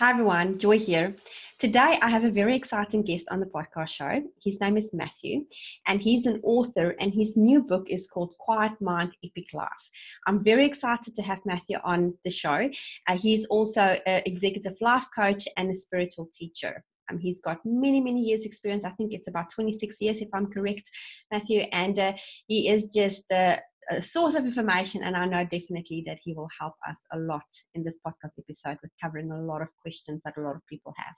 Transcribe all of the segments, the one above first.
Hi everyone, Joy here. Today I have a very exciting guest on the podcast show. His name is Matthew and he's an author and his new book is called Quiet Mind Epic Life. I'm very excited to have Matthew on the show. Uh, he's also an executive life coach and a spiritual teacher. Um, he's got many, many years experience. I think it's about 26 years, if I'm correct, Matthew. And uh, he is just uh, a source of information, and I know definitely that he will help us a lot in this podcast episode with covering a lot of questions that a lot of people have.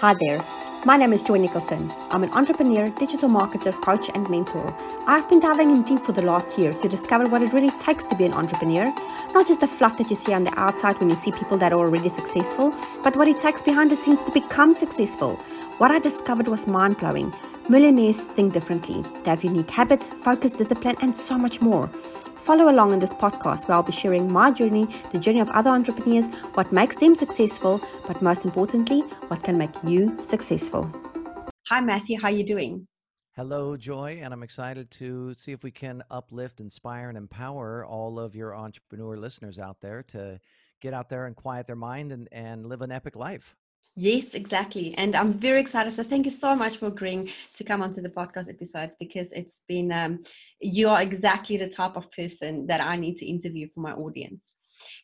Hi there. My name is Joy Nicholson. I'm an entrepreneur, digital marketer, coach, and mentor. I've been diving in deep for the last year to discover what it really takes to be an entrepreneur. Not just the fluff that you see on the outside when you see people that are already successful, but what it takes behind the scenes to become successful. What I discovered was mind blowing. Millionaires think differently. They have unique habits, focus, discipline, and so much more. Follow along in this podcast where I'll be sharing my journey, the journey of other entrepreneurs, what makes them successful, but most importantly, what can make you successful. Hi, Matthew. How are you doing? Hello, Joy, and I'm excited to see if we can uplift, inspire, and empower all of your entrepreneur listeners out there to get out there and quiet their mind and, and live an epic life. Yes, exactly. And I'm very excited. So thank you so much for agreeing to come onto the podcast episode because it's been, um, you are exactly the type of person that I need to interview for my audience.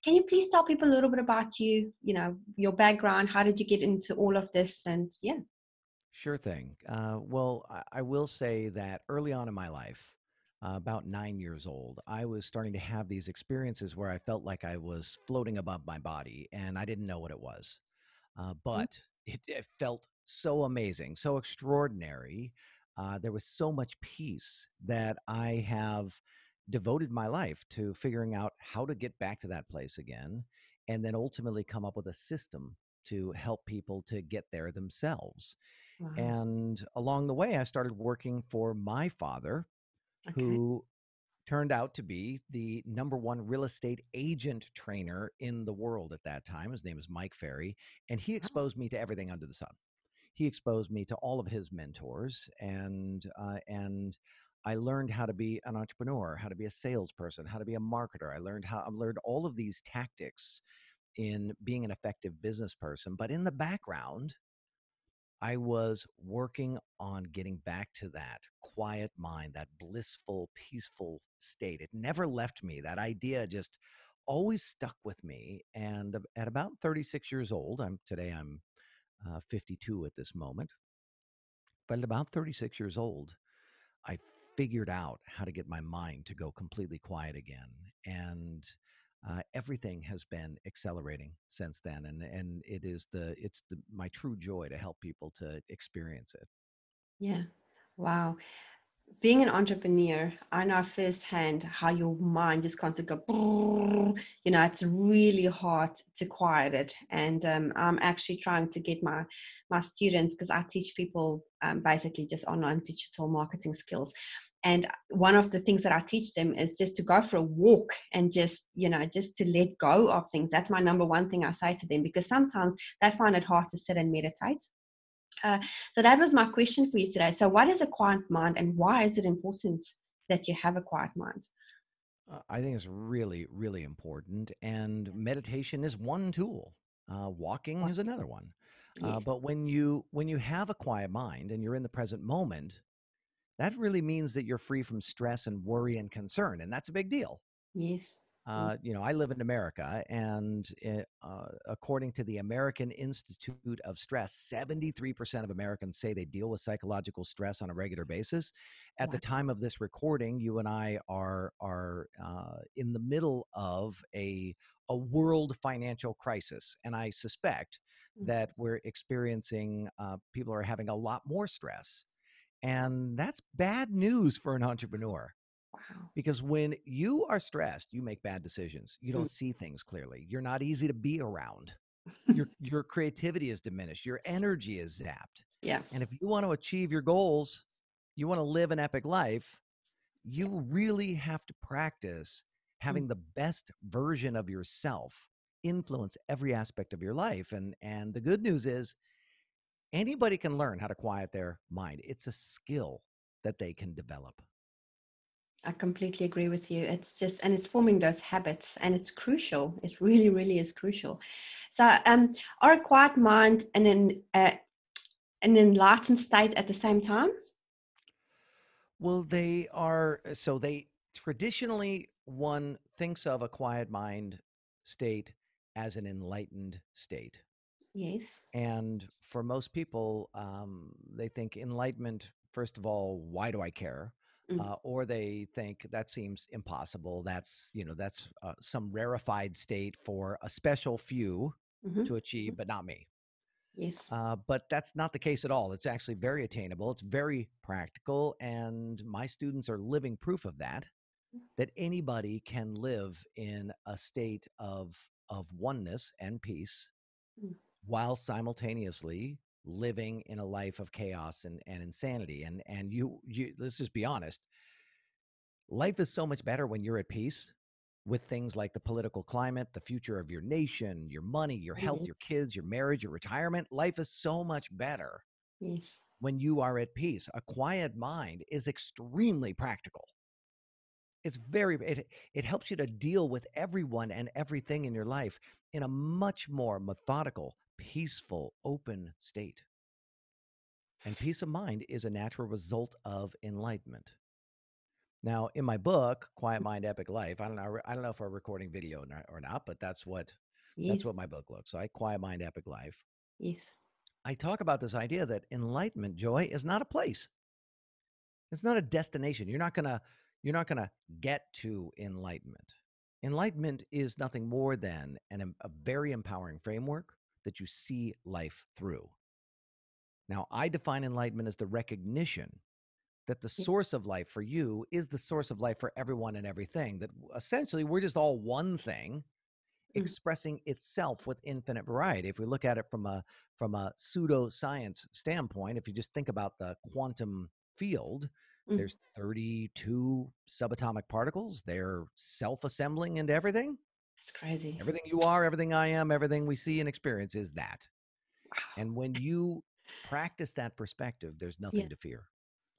Can you please tell people a little bit about you, you know, your background? How did you get into all of this? And yeah. Sure thing. Uh, well, I, I, will say that early on in my life, uh, about nine years old, I was starting to have these experiences where I felt like I was floating above my body and I didn't know what it was. Uh, mm-hmm. but it, it, felt so amazing, so extraordinary. Uh, there was so much peace that I have devoted my life to figuring out how to get back to that place again, and then ultimately come up with a system to help people to get there themselves. Wow. And along the way, I started working for my father, okay. who turned out to be the number one real estate agent trainer in the world at that time. His name is Mike Ferry, and he oh. exposed me to everything under the sun. He exposed me to all of his mentors, and uh, and I learned how to be an entrepreneur, how to be a salesperson, how to be a marketer. I learned how I learned all of these tactics in being an effective business person. But in the background, I was working on getting back to that quiet mind, that blissful, peaceful state. It never left me. That idea just always stuck with me. And at about 36 years old, I'm today I'm uh, 52 at this moment. But at about 36 years old, I figured out how to get my mind to go completely quiet again. And uh, everything has been accelerating since then and and it is the it's the my true joy to help people to experience it yeah wow being an entrepreneur, I know firsthand how your mind just constantly go, you know, it's really hard to quiet it. And um, I'm actually trying to get my my students because I teach people um, basically just online digital marketing skills. And one of the things that I teach them is just to go for a walk and just, you know, just to let go of things. That's my number one thing I say to them because sometimes they find it hard to sit and meditate uh, so that was my question for you today. So, what is a quiet mind, and why is it important that you have a quiet mind? Uh, I think it's really, really important. And meditation is one tool. Uh, walking is another one. Uh, yes. but when you when you have a quiet mind and you're in the present moment, that really means that you're free from stress and worry and concern, and that's a big deal. Yes. Uh, you know, I live in America, and uh, according to the American Institute of Stress, 73% of Americans say they deal with psychological stress on a regular basis. At wow. the time of this recording, you and I are are uh, in the middle of a a world financial crisis, and I suspect mm-hmm. that we're experiencing uh, people are having a lot more stress, and that's bad news for an entrepreneur. Wow. Because when you are stressed, you make bad decisions. You don't mm. see things clearly. You're not easy to be around. your your creativity is diminished. Your energy is zapped. Yeah. And if you want to achieve your goals, you want to live an epic life, you really have to practice having mm. the best version of yourself influence every aspect of your life. And and the good news is anybody can learn how to quiet their mind. It's a skill that they can develop. I completely agree with you. It's just, and it's forming those habits, and it's crucial. It really, really is crucial. So, um, are a quiet mind and an uh, an enlightened state at the same time? Well, they are so they traditionally one thinks of a quiet mind state as an enlightened state. Yes. And for most people, um, they think enlightenment, first of all, why do I care? Mm. Uh, or they think that seems impossible. That's, you know, that's uh, some rarefied state for a special few Mhm. to achieve, but not me. Yes. Uh, but that's not the case at all. It's actually very attainable. It's very practical. And my students are living proof of that, that anybody can live in a state of, of oneness and peace Mm. while simultaneously living in a life of chaos and, and insanity. And, and you, you, let's just be honest. Life is so much better when you're at peace with things like the political climate, the future of your nation, your money, your health, Yes. your kids, your marriage, your retirement. Life is so much better Yes. when you are at peace. A quiet mind is extremely practical. It's very it it helps you to deal with everyone and everything in your life in a much more methodical, peaceful, open state. And peace of mind is a natural result of enlightenment. Now, in my book, Quiet mm. Mind, Epic Life, I don't know, I don't know if we're recording video or not, but that's what Yes. that's what my book looks like. Quiet Mind, Epic Life. yes. I talk about this idea that enlightenment, joy, is not a place. It's not a destination. You're not gonna you're not gonna get to enlightenment. Enlightenment is nothing more than an, a very empowering framework that you see life through. Now, I define enlightenment as the recognition that the source of life for you is the source of life for everyone and everything. That essentially we're just all one thing Mm. expressing itself with infinite variety. If we look at it from a from a pseudoscience standpoint, if you just think about the quantum field, Mm. there's 32 subatomic particles. They're self-assembling into everything. It's crazy. Everything you are, everything I am, everything we see and experience is that. Wow. And when you practice that perspective, there's nothing Yeah. to fear.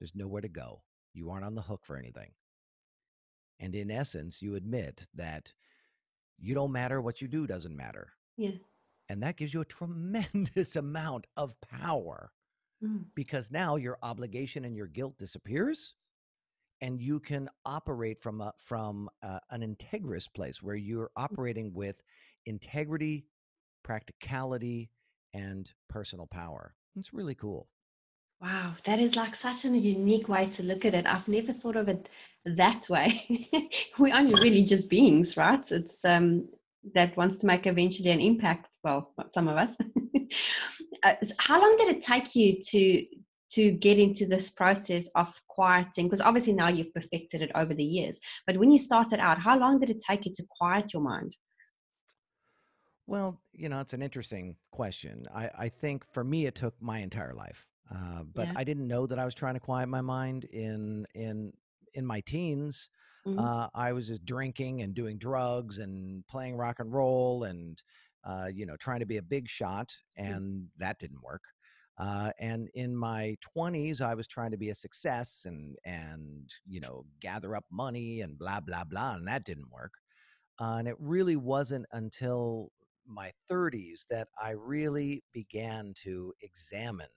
There's nowhere to go. You aren't on the hook for anything. And in essence, you admit that you don't matter, what you do doesn't matter. Yeah. And that gives you a tremendous amount of power Mm. because now your obligation and your guilt disappears and you can operate from a, from a, an integrous place where you're operating with integrity, practicality, and personal power. It's really cool. Wow, that is like such a unique way to look at it. I've never thought of it that way. We're only really just beings, right? It's um that wants to make eventually an impact. Well, some of us. Uh, How long did it take you to to get into this process of quieting? Because obviously now you've perfected it over the years. But when you started out, how long did it take you to quiet your mind? Well, you know, it's an interesting question. I, I think for me, it took my entire life, uh, but Yeah. I didn't know that I was trying to quiet my mind in in in my teens. Mhm. Uh, I was just drinking and doing drugs and playing rock and roll and uh, you know trying to be a big shot, and that didn't work. Uh, and in my 20s, I was trying to be a success and and you know gather up money and blah blah blah, and that didn't work. Uh, and it really wasn't until my 30s that I really began to examine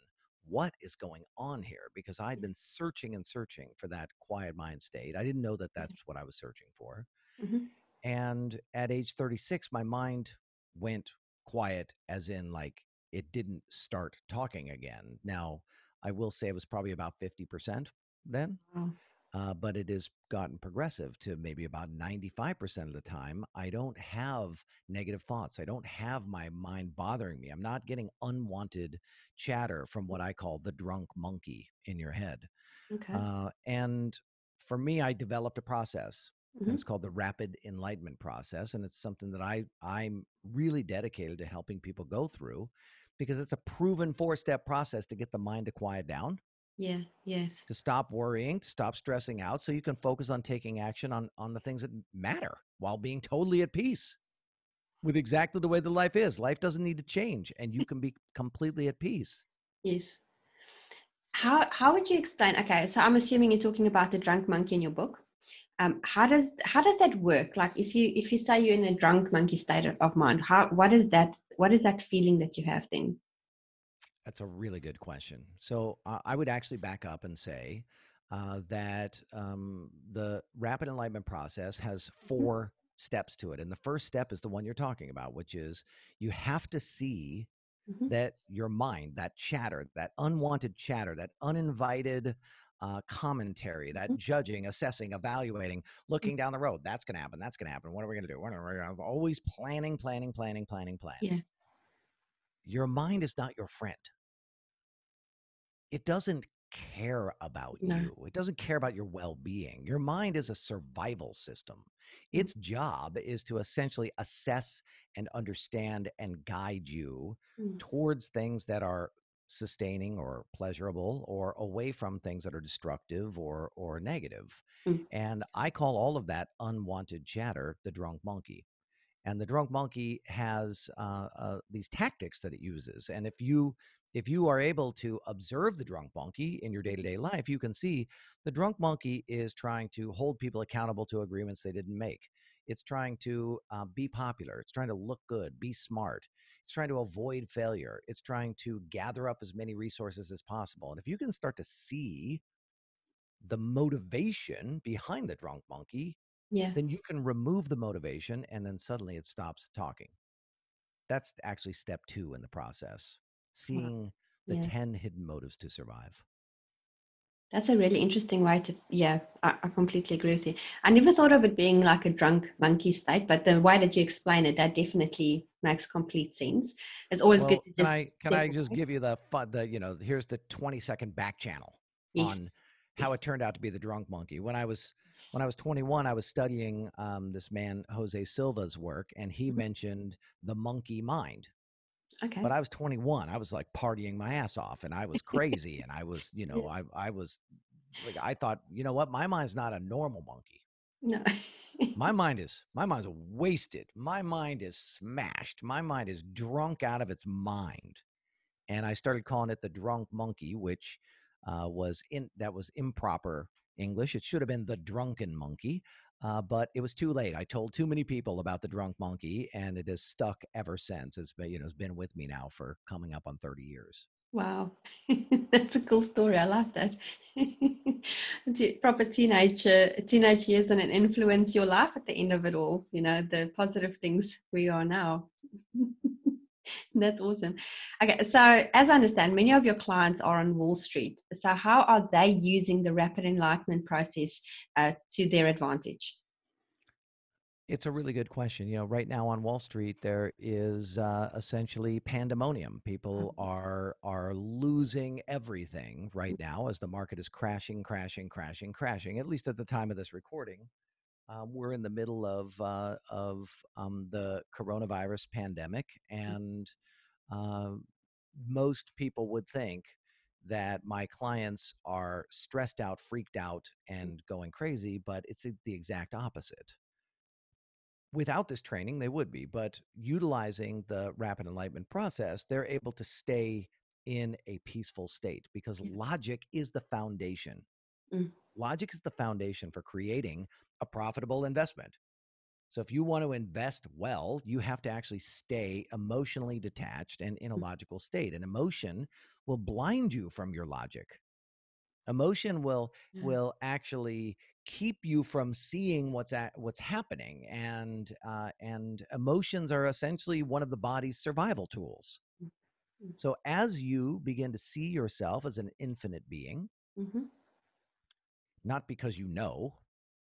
what is going on here because I'd been searching and searching for that quiet mind state. I didn't know that that's what I was searching for. Mhm. And at age 36, my mind went quiet, as in, like, it didn't start talking again. Now, I will say it was probably about 50% then Wow. uh, but it has gotten progressive to maybe about 95% of the time. I don't have negative thoughts. I don't have my mind bothering me. I'm not getting unwanted chatter from what I call the drunk monkey in your head. Okay. Uh, and for me, I developed a process. Mhm. it's called the rapid enlightenment process, and it's something that I I'm really dedicated to helping people go through, because it's a proven four step process to get the mind to quiet down Yeah. Yes. to stop worrying, to stop stressing out, so you can focus on taking action on on the things that matter while being totally at peace with exactly the way the life is. Life doesn't need to change, and you can be completely at peace. Yes. How how would you explain? Okay, so I'm assuming you're talking about the drunk monkey in your book. Um, how does how does that work? Like if you if you say you're in a drunk monkey state of mind, how what is that what is that feeling that you have then? That's a really good question. So uh, I would actually back up and say uh, that um, the rapid enlightenment process has mm-hmm. 4 mm-hmm. steps to it, and the first step is the one you're talking about, which is you have to see mm-hmm. that your mind, that chatter, that unwanted chatter, that uninvited uh, commentary, that mm-hmm. judging, assessing, evaluating, looking mm-hmm. down the road. That's going to happen. That's going to happen. What are we going to do? We're always planning, planning, planning, planning, planning. Yeah. Your mind is not your friend. It doesn't care about no. you. It doesn't care about your well-being. Your mind is a survival system. Mm. Its job is to essentially assess and understand and guide you mm. towards things that are sustaining or pleasurable or away from things that are destructive or or negative. Mm. And I call all of that unwanted chatter the drunk monkey. And the drunk monkey has uh, uh, these tactics that it uses. And if you if you are able to observe the drunk monkey in your day-to-day life you can see the drunk monkey is trying to hold people accountable to agreements they didn't make it's trying to uh, be popular it's trying to look good be smart it's trying to avoid failure it's trying to gather up as many resources as possible and if you can start to see the motivation behind the drunk monkey yeah. then you can remove the motivation and then suddenly it stops talking that's actually step two in the process seeing wow. the yeah. 10 hidden motives to survive. That's a really interesting way to, yeah, I, I, completely agree with you. I never thought of it being like a drunk monkey state, but the way that you explain it, that definitely makes complete sense. It's always well, good to just. Can I, can I just give you the, the, you know, here's the 20 second back channel yes. on how yes. it turned out to be the drunk monkey. When I was, when I was 21, I was studying um, this man, Jose Silva's work, and he mm-hmm. mentioned the monkey mind Okay. But I was 21. I was like partying my ass off and I was crazy and I was, you know, I I was like I thought, you know what? My mind's not a normal monkey. No. my mind is my mind's wasted. My mind is smashed. My mind is drunk out of its mind. And I started calling it the drunk monkey, which uh, was in that was improper English. It should have been the drunken monkey. Uh, but it was too late. I told too many people about the drunk monkey, and it has stuck ever since. It's been, you know, it's been with me now for coming up on 30 years. Wow, that's a cool story. I love that. Proper teenage teenage years and it influenced your life at the end of it all. You know the positive things we are now. That's awesome. Okay, so as I understand, many of your clients are on Wall Street. So how are they using the rapid enlightenment process uh, to their advantage? It's a really good question. You know, right now on Wall Street, there is uh, essentially pandemonium. People oh, are are losing everything right mm. now as the market is crashing, crashing, crashing, crashing. At least at the time of this recording, um, we're in the middle of uh, of um, the coronavirus pandemic, mm. and uh, most people would think that my clients are stressed out, freaked out, mm. and going crazy, but it's the exact opposite. Without this training, they would be, but utilizing the rapid enlightenment process, they're able to stay in a peaceful state because yeah. logic is the foundation. Mm. Logic is the foundation for creating a profitable investment. So if you want to invest well, you have to actually stay emotionally detached and in a mm. logical state. And emotion will blind you from your logic. Emotion will yeah. will actually keep you from seeing what's at, what's happening, and uh, and emotions are essentially one of the body's survival tools. Mm-hmm. So as you begin to see yourself as an infinite being, mm-hmm. Not because you know,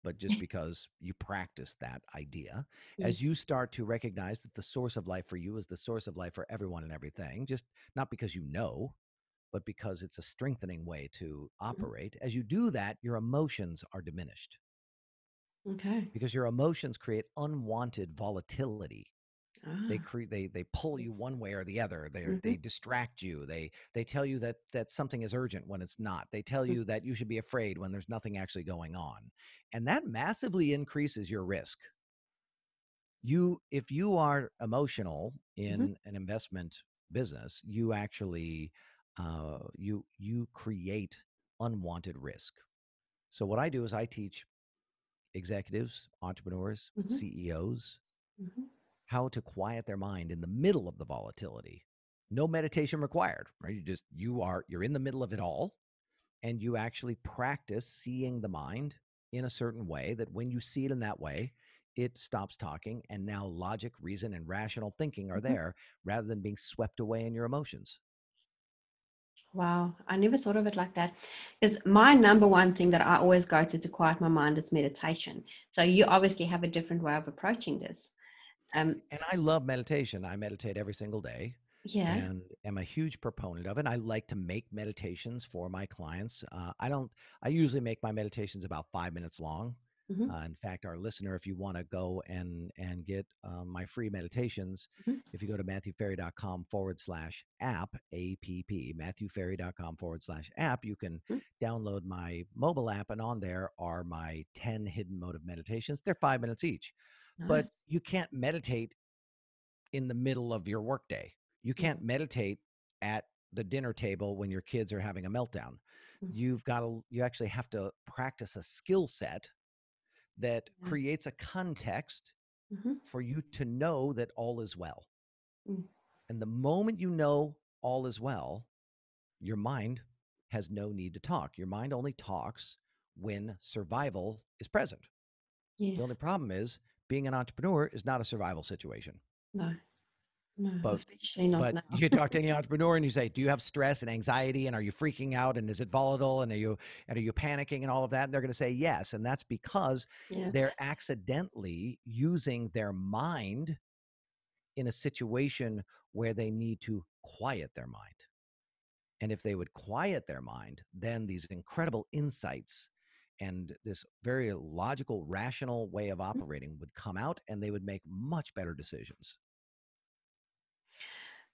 but just because you practice that idea, as you start to recognize that the source of life for you is the source of life for everyone and everything, just not because you know, but because it's a strengthening way to mm-hmm. operate. Mm-hmm. As you do that, your emotions are diminished. Okay. Because your emotions create unwanted volatility they ah. create they they pull you one way or the other they mm-hmm. they distract you they they tell you that that something is urgent when it's not they tell mm. you that you should be afraid when there's nothing actually going on and that massively increases your risk you if you are emotional mm-hmm. in mm-hmm. an investment business you actually uh, you you create unwanted risk so what i do is i teach executives, entrepreneurs, Mhm. CEOs Mhm. How to quiet their mind in the middle of the volatility. No meditation required, right? You just you are you're in the middle of it all and you actually practice seeing the mind in a certain way that when you see it in that way, it stops talking and now logic, reason and rational thinking are Mhm. there rather than being swept away in your emotions. Wow, I never thought of it like that. Because my number one thing that I always go to to quiet my mind is meditation. So you obviously have a different way of approaching this. Um, And I love meditation. I meditate every single day. yeah. and am a huge proponent of it. I like to make meditations for my clients. Uh, I don't. I usually make my meditations about five minutes long. Mhm. Uh, in fact, our listener, if you want to go and and get um, my free meditations, Mhm. if you go to matthewferry.com forward slash app app matthewferry.com forward slash app, you can Mhm. download my mobile app, and on there are my ten hidden motive meditations. They're five minutes each but you can't meditate in the middle of your workday. You can't meditate at the dinner table when your kids are having a meltdown. Mm. You've got to, you actually have to practice a skill set that Yeah. creates a context Mhm. for you to know that all is well. Mm. And the moment you know all is well, your mind has no need to talk. Your mind only talks when survival is present. Yes. The only problem is being an entrepreneur is not a survival situation. no. No. But- especially not but now. you talk to any entrepreneur and you say, "Do you have stress and anxiety, and are you freaking out, and is it volatile, and are you and are you panicking, and all of that?" And they're going to say yes, and that's because yeah. they're accidentally using their mind in a situation where they need to quiet their mind. And if they would quiet their mind, then these incredible insights and this very logical, rational way of mm. operating would come out, and they would make much better decisions.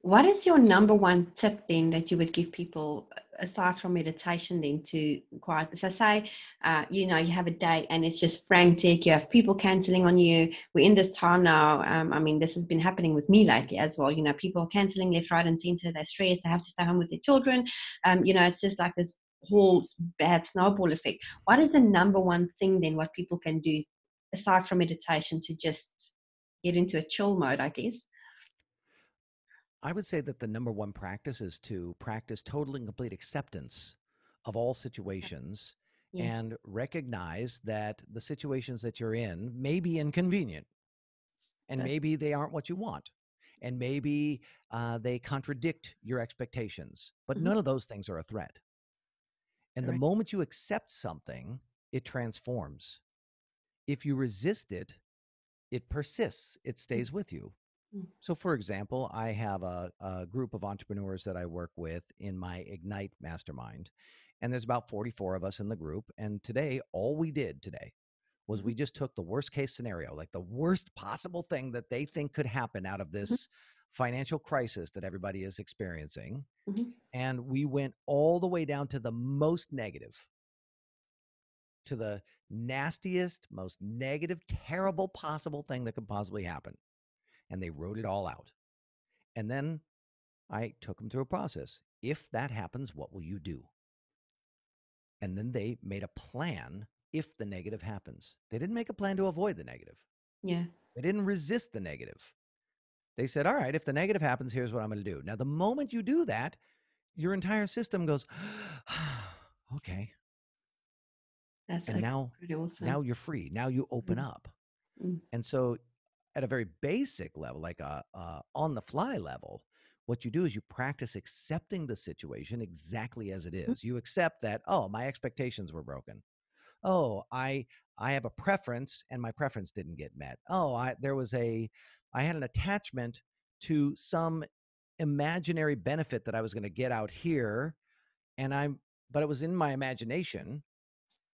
What is your number one tip then that you would give people aside from meditation then to quiet? So say, uh, you know, you have a day and it's just frantic. You have people canceling on you. We're in this time now. Um, I mean, this has been happening with me lately as well. You know, people are canceling left, right, and center. They're stressed. They have to stay home with their children. Um, you know, it's just like this whole bad snowball effect. What is the number one thing then? What people can do aside from meditation to just get into a chill mode? I guess. I would say that the number one practice is to practice total and complete acceptance of all situations Yes. and recognize that the situations that you're in may be inconvenient and maybe they aren't what you want and maybe uh, they contradict your expectations but Mhm. none of those things are a threat and the moment you accept something it transforms if you resist it it persists it stays with you Mm. So, for example, I have a, a group of entrepreneurs that I work with in my Ignite mastermind. And there's about 44 of us in the group. And today, all we did today was we just took the worst case scenario, like the worst possible thing that they think could happen out of this financial crisis that everybody is experiencing. Mhm. And we went all the way down to the most negative, to the nastiest, most negative, terrible possible thing that could possibly happen and they wrote it all out. And then I took them through a process. If that happens, what will you do? And then they made a plan if the negative happens. They didn't make a plan to avoid the negative. Yeah. They didn't resist the negative. They said, all right, if the negative happens, here's what I'm going to do. Now, the moment you do that, your entire system goes, okay. That's And like now pretty awesome. now you're free. Now you open Mm. up. Mm. And so, at a very basic level, like a, a on the fly level, what you do is you practice accepting the situation exactly as it Mhm. You accept that, oh, my expectations were broken. Oh, I I have a preference and my preference didn't get met. Oh, I there was a I had an attachment to some imaginary benefit that I was going to get out here and I'm but it was in my imagination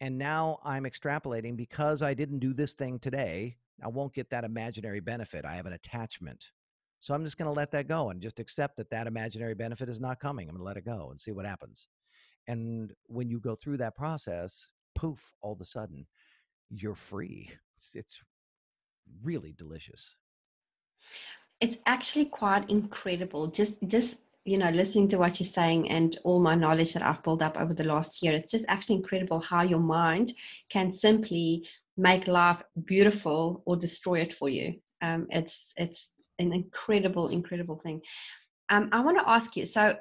and now I'm extrapolating because I didn't do this thing today, I won't get that imaginary benefit. I have an attachment. So I'm just going to let that go and just accept that that imaginary benefit is not coming. I'm going to let it go and see what happens. And when you go through that process, poof, all of a sudden, you're free. It's, it's really delicious. it's actually quite incredible just just you know listening to what you're saying and all my knowledge that i've built up over the last year it's just actually incredible how your mind can simply make life beautiful or destroy it for you. Um, it's it's an incredible, incredible thing. Um, I want to ask you. So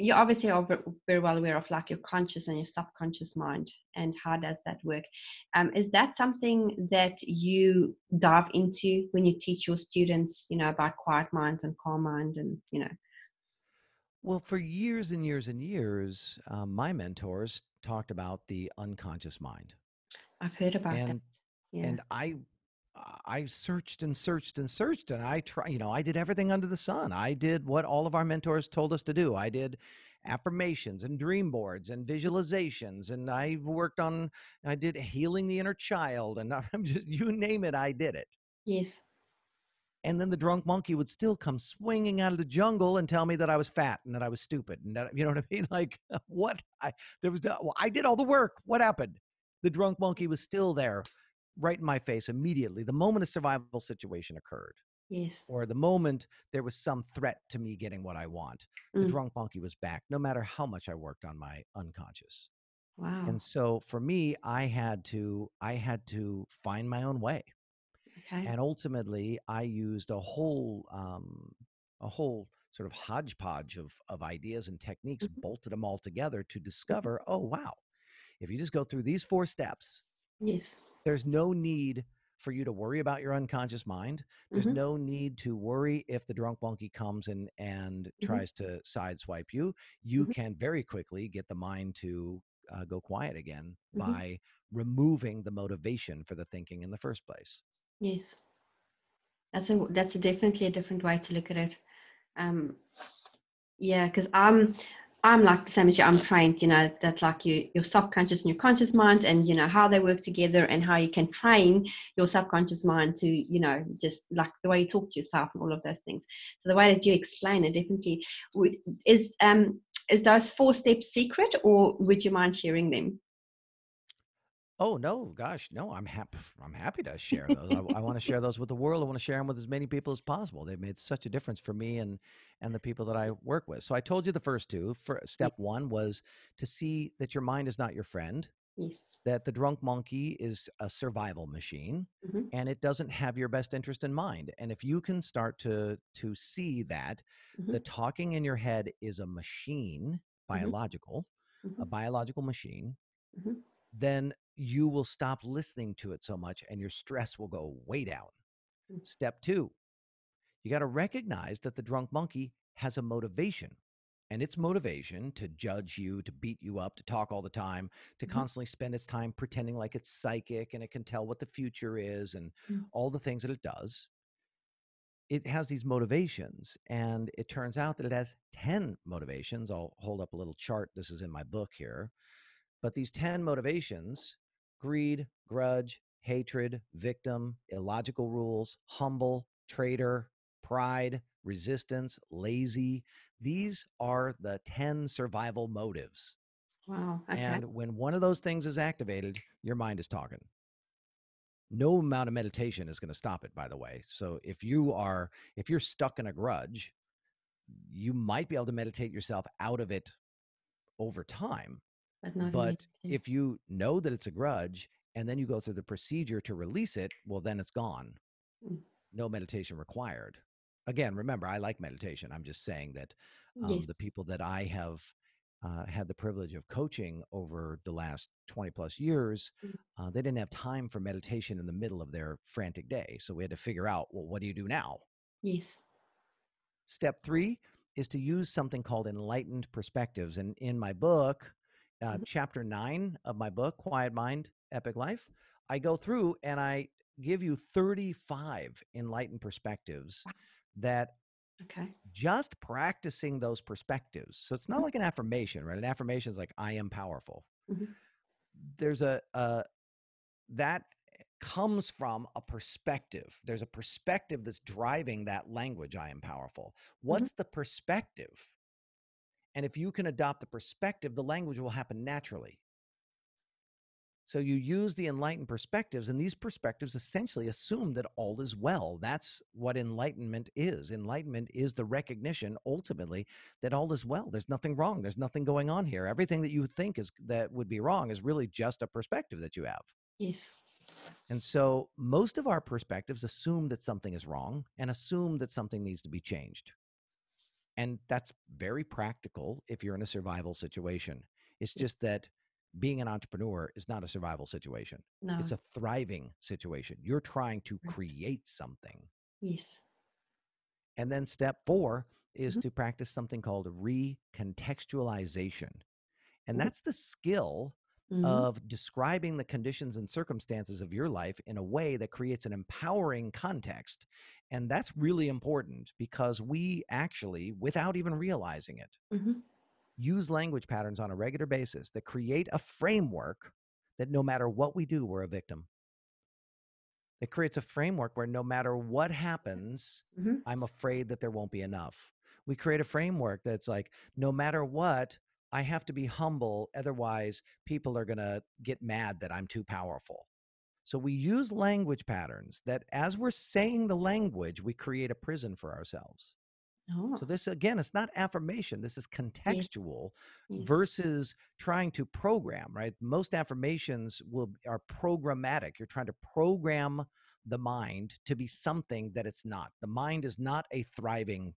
you obviously are very well aware of like your conscious and your subconscious mind and how does that work um, is that something that you dive into when you teach your students you know about quiet minds and calm mind and you know well for years and years and years um, my mentors talked about the unconscious mind i've heard about and, that yeah. and i I searched and searched and searched, and I try. You know, I did everything under the sun. I did what all of our mentors told us to do. I did affirmations and dream boards and visualizations, and I worked on. I did healing the inner child, and I'm just you name it, I did it. Yes. And then the drunk monkey would still come swinging out of the jungle and tell me that I was fat and that I was stupid, and that you know what I mean. Like what? I there was. Well, I did all the work. What happened? The drunk monkey was still there right in my face immediately the moment a survival situation occurred. Yes. Or the moment there was some threat to me getting what I want, mm. the drunk monkey was back, no matter how much I worked on my unconscious. Wow. And so for me, I had to I had to find my own way. Okay. And ultimately, I used a whole um, a whole sort of hodgepodge of of ideas and techniques, mm-hmm. bolted them all together to discover, oh wow, if you just go through these four steps, yes, there's no need for you to worry about your unconscious mind. There's mm-hmm. no need to worry if the drunk monkey comes and and mm-hmm. tries to sideswipe you. You mm-hmm. can very quickly get the mind to uh, go quiet again mm-hmm. by removing the motivation for the thinking in the first place. Yes, that's a that's a definitely a different way to look at it. Um, yeah, because I'm I'm like the same as you. I'm trained, you know, that like you, your subconscious and your conscious mind, and you know how they work together, and how you can train your subconscious mind to, you know, just like the way you talk to yourself and all of those things. So the way that you explain it definitely would, is um is those four steps secret, or would you mind sharing them? Oh no, gosh, no! I'm happy. I'm happy to share those. I, I want to share those with the world. I want to share them with as many people as possible. They've made such a difference for me and and the people that I work with. So I told you the first two. For step one was to see that your mind is not your friend. Yes. That the drunk monkey is a survival machine, mm-hmm. and it doesn't have your best interest in mind. And if you can start to to see that mm-hmm. the talking in your head is a machine, mm-hmm. biological, a mm-hmm. biological machine, mm-hmm. then you will stop listening to it so much and your stress will go way down. Mm. Step two, you got to recognize that the drunk monkey has a motivation. And its motivation to judge you, to beat you up, to talk all the time, to mm-hmm. constantly spend its time pretending like it's psychic and it can tell what the future is and mm-hmm. all the things that it does. It has these motivations, and it turns out that it has 10 motivations. I'll hold up a little chart. This is in my book here. But these 10 motivations greed, grudge, hatred, victim, illogical rules, humble, traitor, pride, resistance, lazy. These are the 10 survival motives. Wow. Okay. And when one of those things is activated, your mind is talking. No amount of meditation is going to stop it, by the way. So if you are, if you're stuck in a grudge, you might be able to meditate yourself out of it over time but, but if you know that it's a grudge and then you go through the procedure to release it, well, then it's gone. Mm. No meditation required. Again, remember, I like meditation. I'm just saying that um, yes. the people that I have uh, had the privilege of coaching over the last 20 plus years, mm. uh, they didn't have time for meditation in the middle of their frantic day. So we had to figure out, well, what do you do now? Yes. Step three is to use something called enlightened perspectives. And in my book, uh, mm-hmm. chapter nine of my book, Quiet Mind, Epic Life, I go through and I give you 35 enlightened perspectives that okay just practicing those perspectives so it's not mm-hmm. like an affirmation right an affirmation is like i am powerful mm-hmm. there's a, a that comes from a perspective there's a perspective that's driving that language i am powerful mm-hmm. what's the perspective and if you can adopt the perspective, the language will happen naturally. So you use the enlightened perspectives, and these perspectives essentially assume that all is well. That's what enlightenment is. Enlightenment is the recognition, ultimately, that all is well. There's nothing wrong. There's nothing going on here. Everything that you think is that would be wrong is really just a perspective that you have. Yes. And so most of our perspectives assume that something is wrong and assume that something needs to be changed. And that's very practical if you're in a survival situation. It's just that being an entrepreneur is not a survival situation. No. It's a thriving situation. You're trying to create something. yes. And then step four is Mhm. to practice something called recontextualization. And Ooh. that's the skill Mhm. of describing the conditions and circumstances of your life in a way that creates an empowering context. And that's really important because we actually, without even realizing it, Mhm. use language patterns on a regular basis that create a framework that no matter what we do, we're a victim. It creates a framework where no matter what happens, Mhm. I'm afraid that there won't be enough. We create a framework that's like, no matter what, I have to be humble. Otherwise, people are going to get mad that I'm too powerful. So we use language patterns that, as we're saying the language, we create a prison for ourselves. Oh, So, this again, it's not affirmation, this is contextual yes. versus trying to program right most affirmations will are programmatic you're trying to program the mind to be something that it's not the mind is not a thriving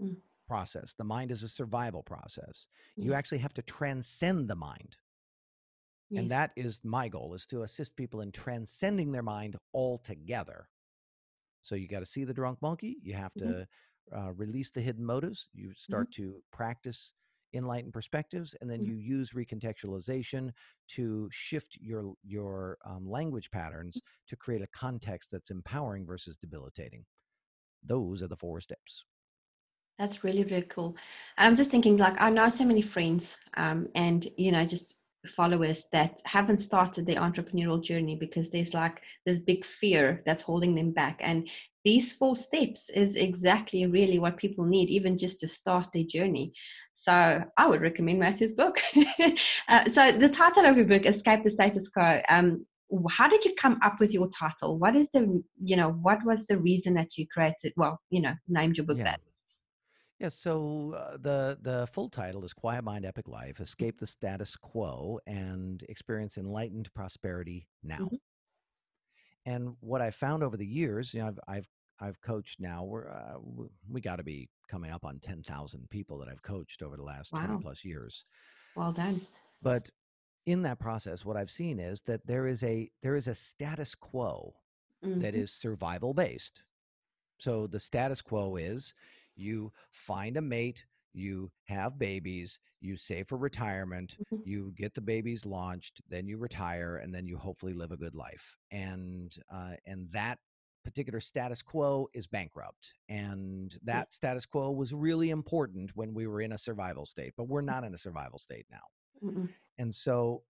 Mm. Process the mind is a survival process. You actually have to transcend the mind. Yes. and that is my goal is to assist people in transcending their mind altogether. So you got to see the drunk monkey you have Mhm. to uh, release the hidden motives you start to practice enlightened perspectives and then Mhm. you use recontextualization to shift your your um, language patterns to create a context that's empowering versus debilitating. Those are the four steps That's really, really cool. And I'm just thinking, like, I know so many friends um, and, you know, just followers that haven't started their entrepreneurial journey because there's like this big fear that's holding them back. And these four steps is exactly really what people need, even just to start their journey. So I would recommend Matthew's book. uh, so the title of your book, Escape the Status Quo. Um, how did you come up with your title? What is the, you know, what was the reason that you created, well, you know, named your book yeah that? Yeah so uh, the the full title is quiet mind epic life escape the status quo and experience enlightened prosperity now Mhm. and what i found over the years you know i've i've i've coached now we're uh, we got to be coming up on 10,000 people that i've coached over the last 20 plus years Well done. but in that process what i've seen is that there is a there is a status quo that Mhm. is survival based. So the status quo is you find a mate, you have babies, you save for retirement, Mhm. you get the babies launched, then you retire, and then you hopefully live a good life. And uh, and that particular status quo is bankrupt. And that status quo was really important when we were in a survival state, but we're not in a survival state now. Mm-mm. And so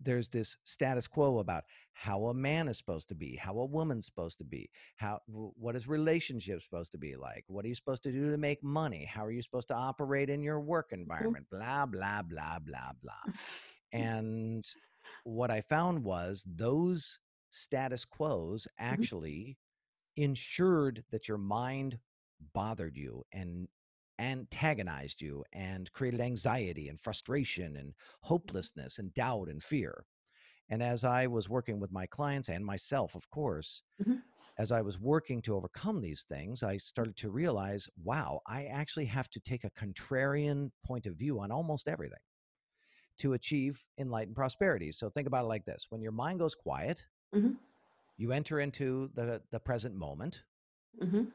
there's this status quo about how a man is supposed to be, how a woman's supposed to be, how what is relationships supposed to be like, what are you supposed to do to make money, how are you supposed to operate in your work mm. environment, blah blah blah blah blah. Mm. And what I found was those status quos mm-hmm. actually ensured that your mind bothered you and antagonized you and created anxiety and frustration and hopelessness and doubt and fear. And as I was working with my clients and myself, of course, Mhm. as I was working to overcome these things, I started to realize wow, I actually have to take a contrarian point of view on almost everything to achieve enlightened prosperity. So think about it like this when your mind goes quiet, Mhm. you enter into the, the present moment Mhm.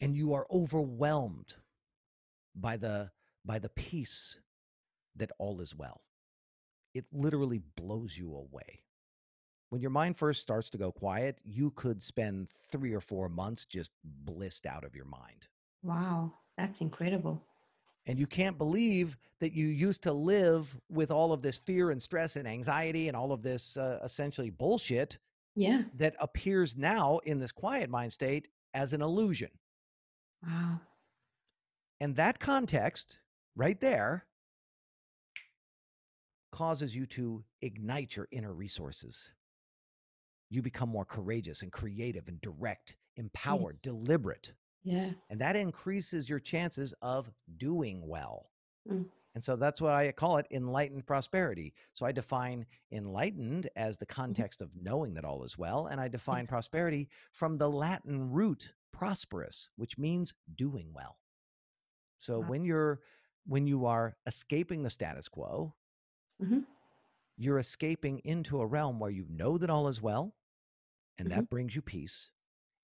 And you are overwhelmed by the by the peace that all is well it literally blows you away when your mind first starts to go quiet you could spend 3 or 4 months just blissed out of your mind Wow, that's incredible. and you can't believe that you used to live with all of this fear and stress and anxiety and all of this uh, essentially bullshit Yeah. that appears now in this quiet mind state as an illusion Wow. And that context right there causes you to ignite your inner resources. You become more courageous and creative and direct, empowered, deliberate. Yeah. And that increases your chances of doing well. Mm. And so that's why I call it enlightened prosperity. So I define enlightened as the Mm-hmm. context of knowing that all is well. And I define prosperity from the Latin root prosperous, which means doing well. So Wow. when you're when you are escaping the status quo, Mhm. you're escaping into a realm where you know that all is well, and Mhm. that brings you peace.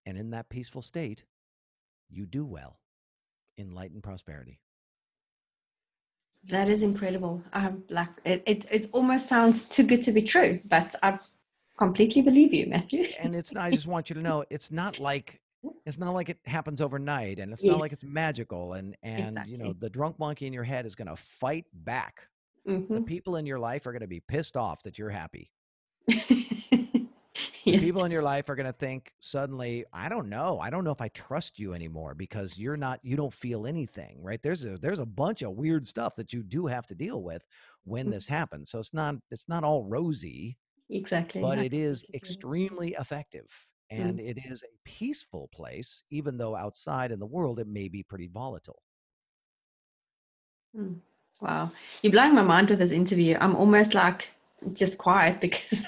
And in that peaceful state, you do well. Enlightened prosperity. That is incredible. Um, like it, it, it almost sounds too good to be true, but I completely believe you, Matthew. and it's not, I just want you to know it's not like it's not like it happens overnight and it's not Yes. like it's magical and and you know the drunk monkey in your head is going to fight back. The Mhm. people in your life are going to be pissed off that you're happy. The Yeah. people in your life are going to think suddenly, I don't know. I don't know if I trust you anymore because you're not you don't feel anything, right? There's a there's a bunch of weird stuff that you do have to deal with when Mhm. this happens. So it's not it's not all rosy. Exactly. but I it is extremely effective and it is a peaceful place even though outside in the world it may be pretty volatile Mm. Wow. You're blowing my mind with this interview. I'm almost like just quiet because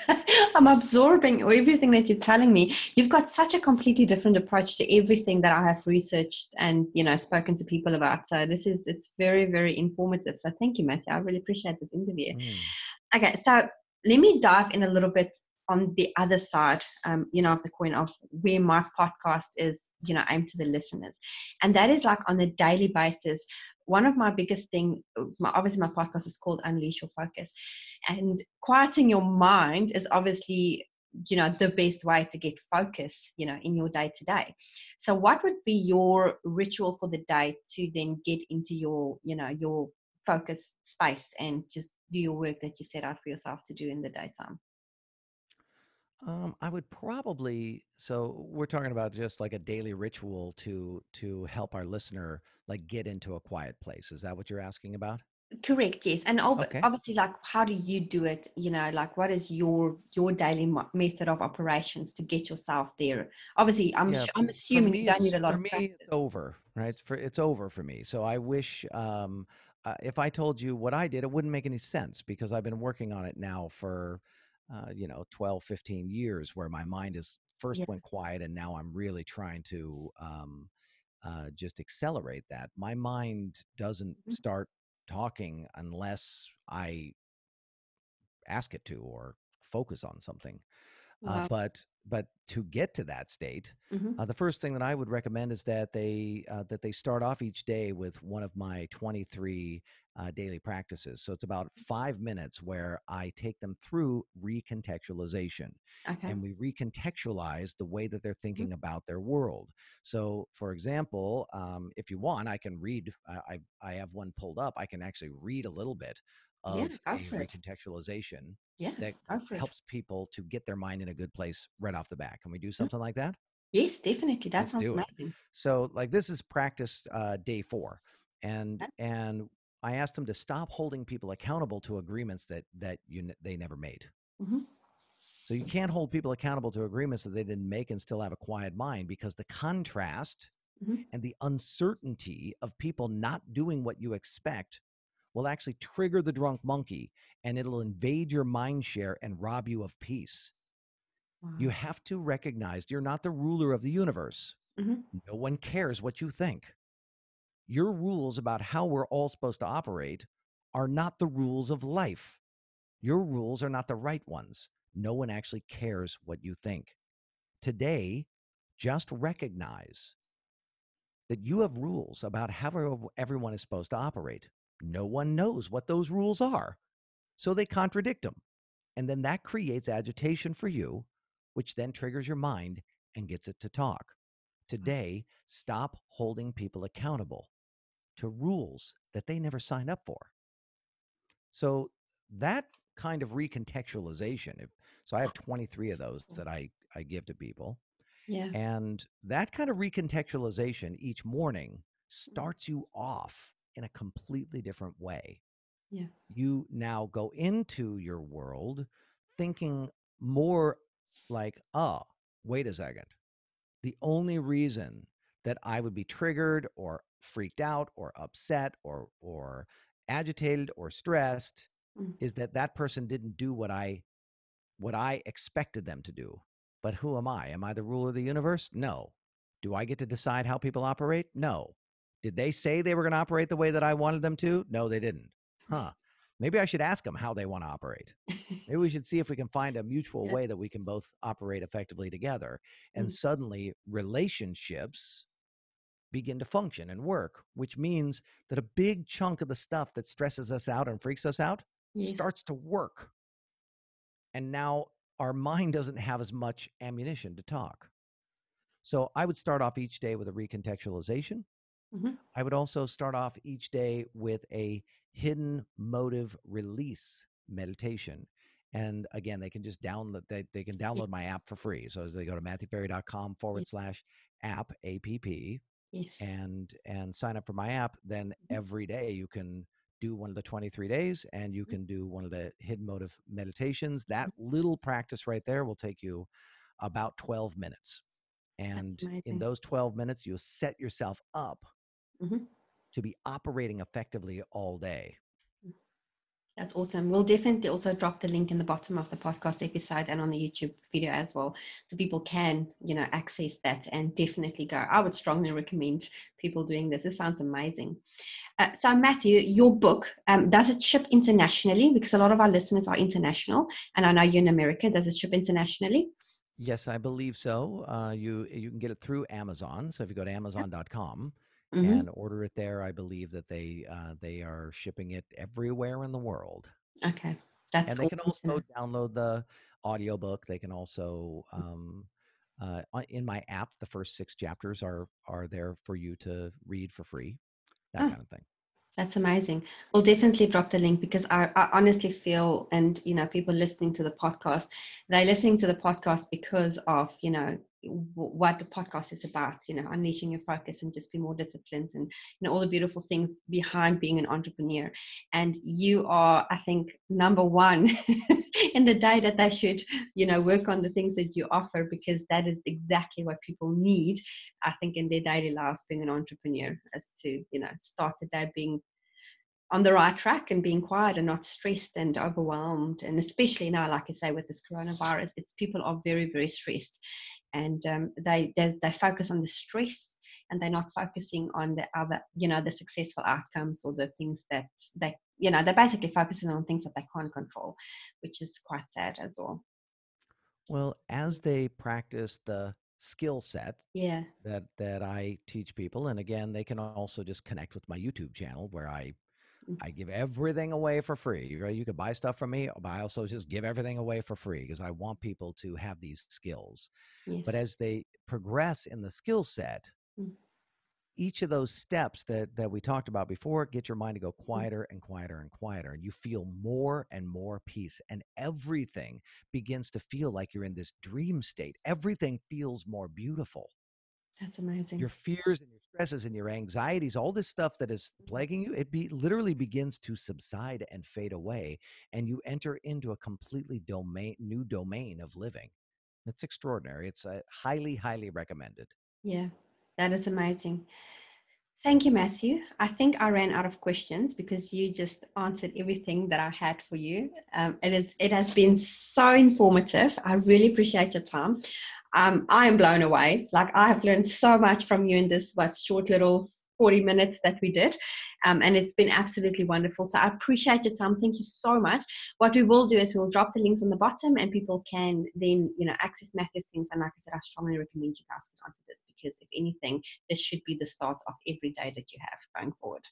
I'm absorbing everything that you're telling me. You've got such a completely different approach to everything that I have researched and you know spoken to people about. So this is it's very, very informative. So thank you, Matthew. I really appreciate this interview. Mm. Okay, so let me dive in a little bit on the other side, um, you know, of the coin of where my podcast is, you know, aimed to the listeners, and that is like on a daily basis. One of my biggest thing, my, obviously, my podcast is called Unleash Your Focus, and quieting your mind is obviously, you know, the best way to get focus, you know, in your day to day. So, what would be your ritual for the day to then get into your, you know, your focus space and just do your work that you set out for yourself to do in the daytime. Um, i would probably so we're talking about just like a daily ritual to to help our listener like get into a quiet place is that what you're asking about Correct, yes. And ob- Okay. obviously, like, how do you do it? You know, like, what is your your daily mo- method of operations to get yourself there? Obviously, I'm Yeah, for- I'm assuming you don't need a lot for of me practice. it's over right for it's over for me so i wish um uh, if i told you what i did it wouldn't make any sense because i've been working on it now for uh, you know 12 15 years where my mind is first Yeah. went quiet and now i'm really trying to um uh, just accelerate that my mind doesn't Mhm. start talking unless i ask it to or focus on something uh, but but to get to that state Mhm. uh, the first thing that I would recommend is that they uh, that they start off each day with one of my 23 uh, daily practices. So it's about five minutes where I take them through recontextualization, Okay. and we recontextualize the way that they're thinking about their world. So, for example, um, if you want, I can read. I, I I have one pulled up. I can actually read a little bit of Yeah, a recontextualization Yeah. that Go for it. helps people to get their mind in a good place right off the bat. Can we do something like that? Yes, definitely. That Let's sounds do it. amazing. So like this is practice uh, day four, and and I asked them to stop holding people accountable to agreements that that you n- they never made. Mhm. So you can't hold people accountable to agreements that they didn't make and still have a quiet mind because the contrast Mhm. and the uncertainty of people not doing what you expect will actually trigger the drunk monkey and it'll invade your mind share and rob you of peace. You have to recognize you're not the ruler of the universe. Mhm. No one cares what you think. Your rules about how we're all supposed to operate are not the rules of life. Your rules are not the right ones. No one actually cares what you think. Today, just recognize that you have rules about how everyone is supposed to operate. No one knows what those rules are. So they contradict them. And then that creates agitation for you, which then triggers your mind and gets it to talk. Mm. Today, stop holding people accountable to rules that they never signed up for. So that kind of recontextualization, if, so I have 23 of those that I, I give to people. Yeah. And that kind of recontextualization each morning mm-hmm. starts you off in a completely different way. Yeah. You now go into your world thinking more like, oh, wait a second. The only reason that I would be triggered or freaked out or upset or or agitated or stressed Mm. is that that person didn't do what I what I expected them to do. But who am I? Am I the ruler of the universe? No. Do I get to decide how people operate? No. Did they say they were going to operate the way that I wanted them to? No, they didn't. Huh. Maybe I should ask them how they want to operate. Maybe we should see if we can find a mutual Yeah. way that we can both operate effectively together. And Mm. suddenly relationships begin to function and work, which means that a big chunk of the stuff that stresses us out and freaks us out yes. starts to work. And now our mind doesn't have as much ammunition to talk. So I would start off each day with a recontextualization. Mhm. I would also start off each day with a hidden motive release meditation. And again, they can just download they, they can download my app for free. So as they go to matthewferry.com forward slash app app Yes. and and sign up for my app, then Mhm. every day you can do one of the 23 days and you Mhm. can do one of the hidden motive meditations. That little practice right there will take you about 12 minutes. And in those 12 minutes, you'll set yourself up Mhm. to be operating effectively all day. That's awesome. We'll definitely also drop the link in the bottom of the podcast episode and on the YouTube video as well, so people can, you know, access that and definitely go. I would strongly recommend people doing this. It sounds amazing. Uh, so, Matthew, your book um, does it ship internationally? Because a lot of our listeners are international, and I know you're in America. Does it ship internationally? Yes, I believe so. Uh, you you can get it through Amazon. So if you go to amazon.com Mhm. and order it there, I believe that they uh, they are shipping it everywhere in the world. Okay, that's and they can also download the audiobook they can also um, uh, in my app the first six chapters are are there for you to read for free that Oh. kind of thing That's amazing. We'll definitely drop the link because I, I honestly feel, and you know, people listening to the podcast, they're listening to the podcast because of you know what the podcast is about. You know, unleashing your focus and just be more disciplined, and you know all the beautiful things behind being an entrepreneur. And you are, I think, number one in the day that they should, you know, work on the things that you offer because that is exactly what people need. I think in their daily lives, being an entrepreneur, as to you know start the day being on the right track and being quiet and not stressed and overwhelmed and especially now like i say with this coronavirus it's people are very very stressed and um, they, they they focus on the stress and they're not focusing on the other you know the successful outcomes or the things that they you know they're basically focusing on things that they can't control which is quite sad as well well as they practice the skill set yeah that that i teach people and again they can also just connect with my youtube channel where i. I give everything away for free. Right? You can buy stuff from me, but I also just give everything away for free because I want people to have these skills. yes But as they progress in the skill set, Mm. each of those steps that that we talked about before get your mind to go quieter and quieter and quieter and you feel more and more peace and everything begins to feel like you're in this dream state everything feels more beautiful that's amazing your fears and your stresses and your anxieties all this stuff that is plaguing you it be literally begins to subside and fade away and you enter into a completely domain new domain of living it's extraordinary it's uh, highly highly recommended Yeah, that is amazing. Thank you, Matthew. I think I ran out of questions because you just answered everything that I had for you. Um, it is it has been so informative. I really appreciate your time. Um, I am blown away. Like I have learned so much from you in this what short little 40 minutes that we did. Um, and it's been absolutely wonderful. So I appreciate your time. Thank you so much. What we will do is we'll drop the links on the bottom and people can then, you know, access Matthew's things. And like I said, I strongly recommend you guys get onto this because if anything, this should be the start of every day that you have going forward.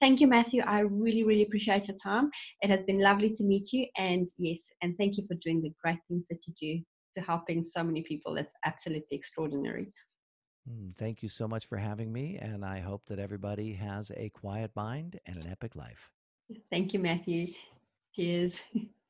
Thank you, Matthew. I really, really appreciate your time. It has been lovely to meet you. And yes, and thank you for doing the great things that you do to helping so many people. It's absolutely extraordinary. Mm, Thank you so much for having me, and I hope that everybody has a quiet mind and an epic life. Thank you, Matthew. Cheers.